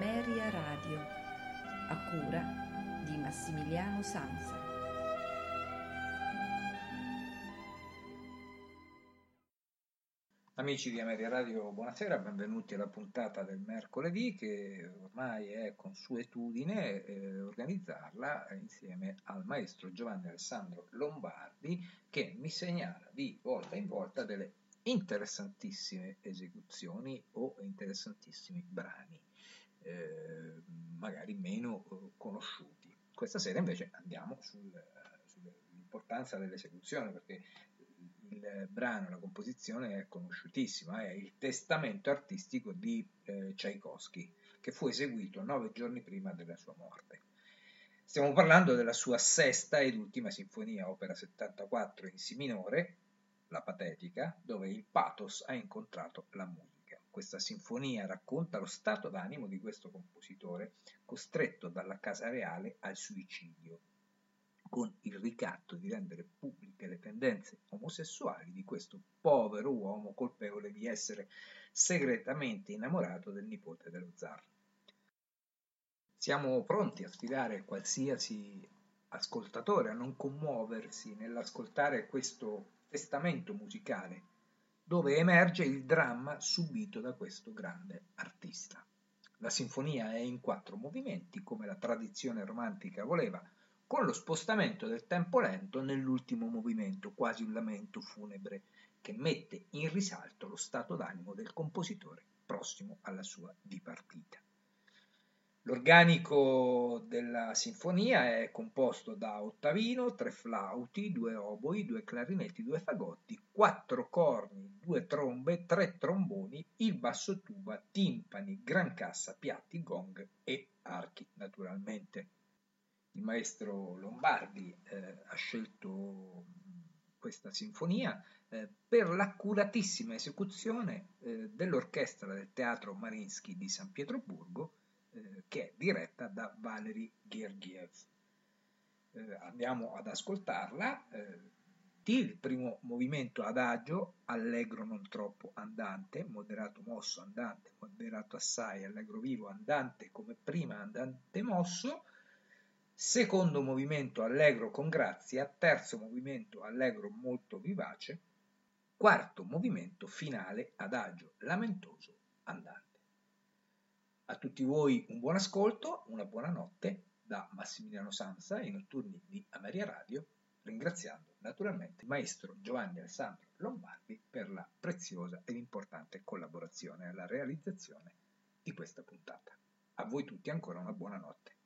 Ameria Radio, a cura di Massimiliano Sanza. Amici di Ameria Radio, buonasera, benvenuti alla puntata del mercoledì che ormai è consuetudine eh, organizzarla insieme al maestro Giovanni Alessandro Lombardi che mi segnala di volta in volta delle interessantissime esecuzioni o interessantissimi brani eh, magari meno eh, conosciuti. Questa sera invece andiamo sul, sull'importanza dell'esecuzione perché il brano, la composizione è conosciutissima, è il testamento artistico di eh, Tchaikovsky, che fu eseguito nove giorni prima della sua morte. Stiamo parlando della sua sesta ed ultima sinfonia, opera 74 in Si minore, la patetica, dove il pathos ha incontrato la musica. Questa sinfonia racconta lo stato d'animo di questo compositore, costretto dalla casa reale al suicidio, con il ricatto di rendere pubbliche le tendenze omosessuali di questo povero uomo colpevole di essere segretamente innamorato del nipote dello zar. Siamo pronti a sfidare qualsiasi ascoltatore a non commuoversi nell'ascoltare questo testamento musicale dove emerge il dramma subito da questo grande artista. La sinfonia è in quattro movimenti, come la tradizione romantica voleva, con lo spostamento del tempo lento nell'ultimo movimento, quasi un lamento funebre, che mette in risalto lo stato d'animo del compositore prossimo alla sua dipartita. L'organico della sinfonia è composto da ottavino, tre flauti, due oboi, due clarinetti, due fagotti, quattro corni, due trombe, tre tromboni, il basso tuba, timpani, gran cassa, piatti, gong e archi naturalmente. Il maestro Lombardi eh, ha scelto questa sinfonia eh, per l'accuratissima esecuzione eh, dell'orchestra del Teatro Marinsky di San Pietroburgo eh, che è diretta da Valery Gergiev. Eh, andiamo ad ascoltarla. Eh, il primo movimento adagio, allegro non troppo andante, moderato mosso andante, moderato assai, allegro vivo andante come prima andante mosso, secondo movimento allegro con grazia, terzo movimento allegro molto vivace, quarto movimento finale adagio lamentoso andante. A tutti voi un buon ascolto, una buona notte da Massimiliano Sansa, i notturni di Ameria Radio, ringraziando naturalmente il maestro Giovanni Alessandro Lombardi per la preziosa ed importante collaborazione alla realizzazione di questa puntata. A voi tutti ancora una buona notte.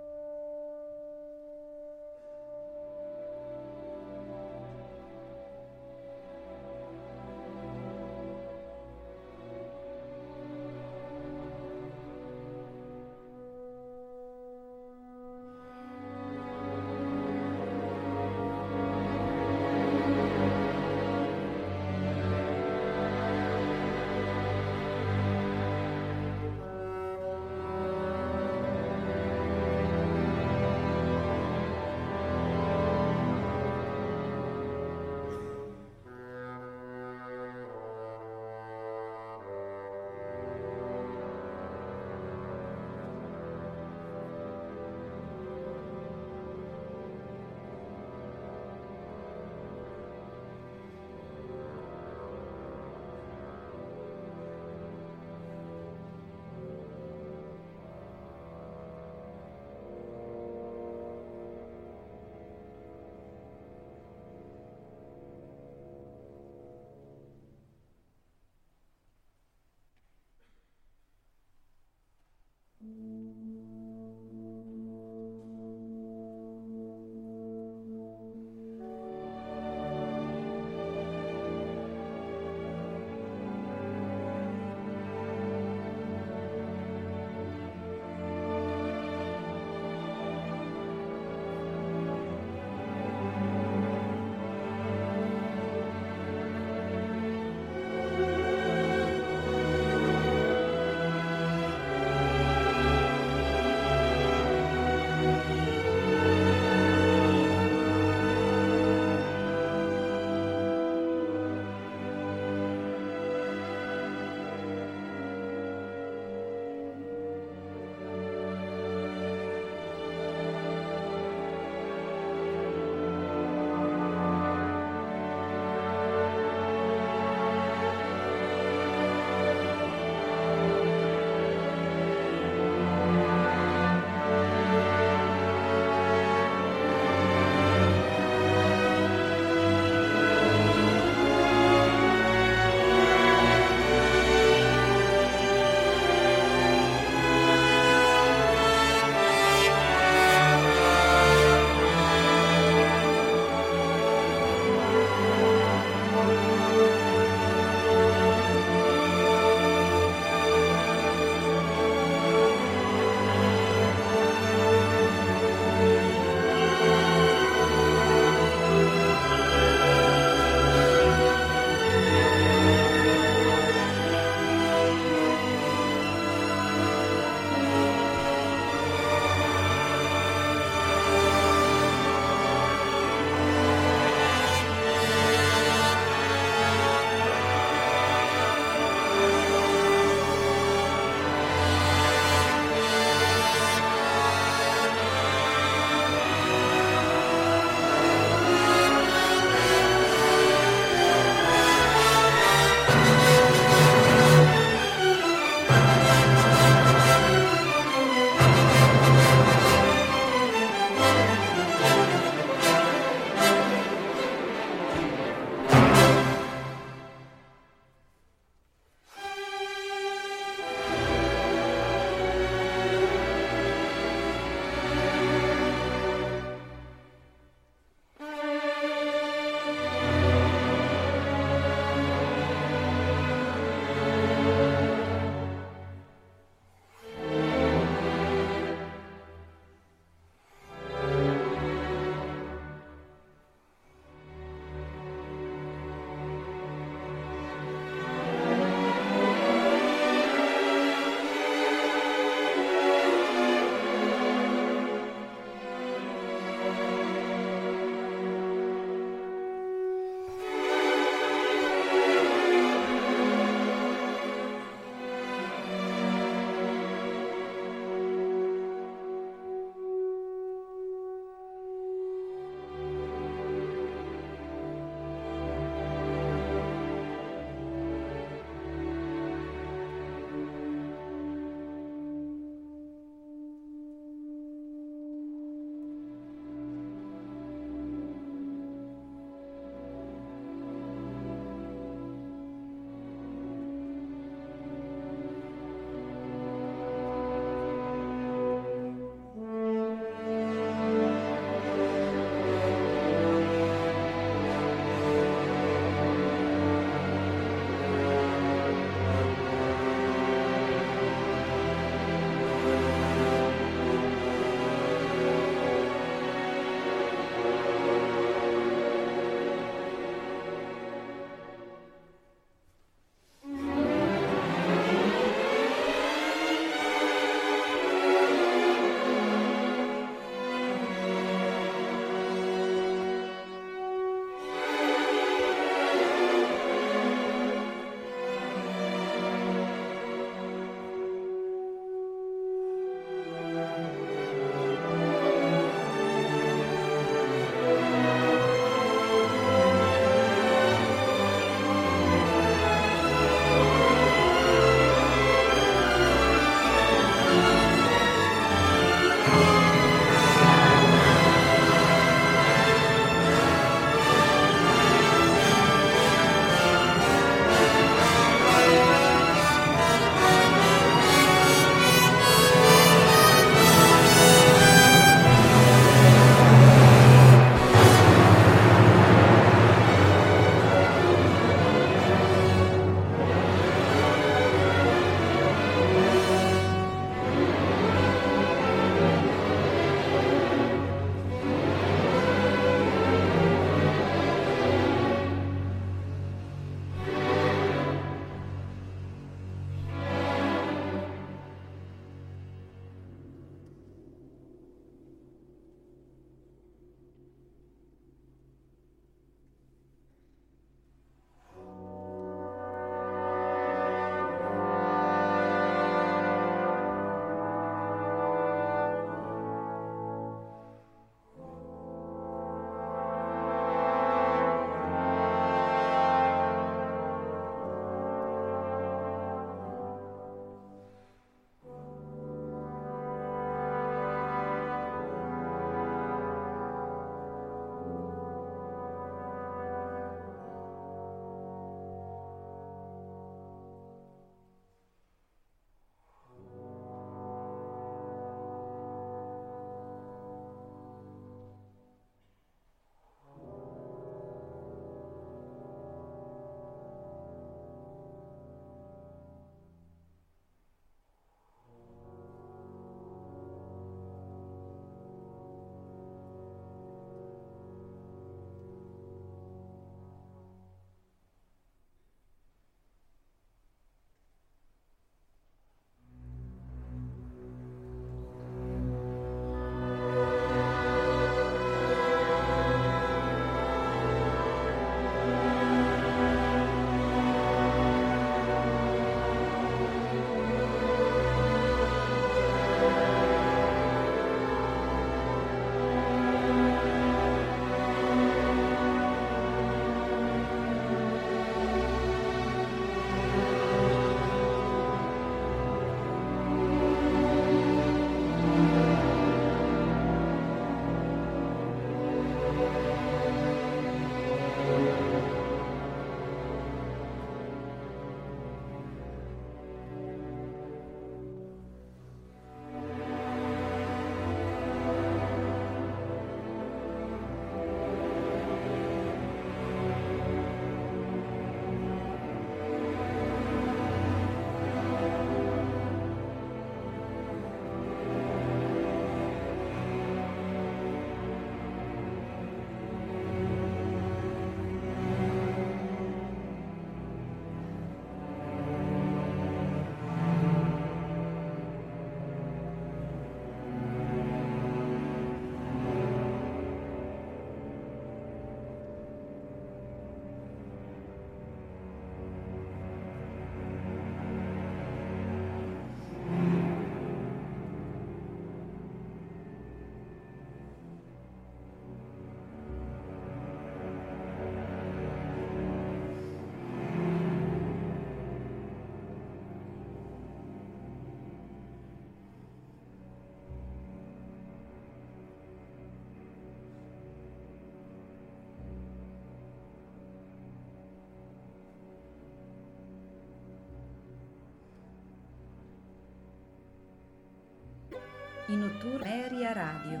in Notturneria Radio,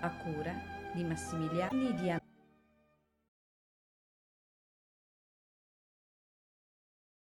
a cura di Massimiliani Di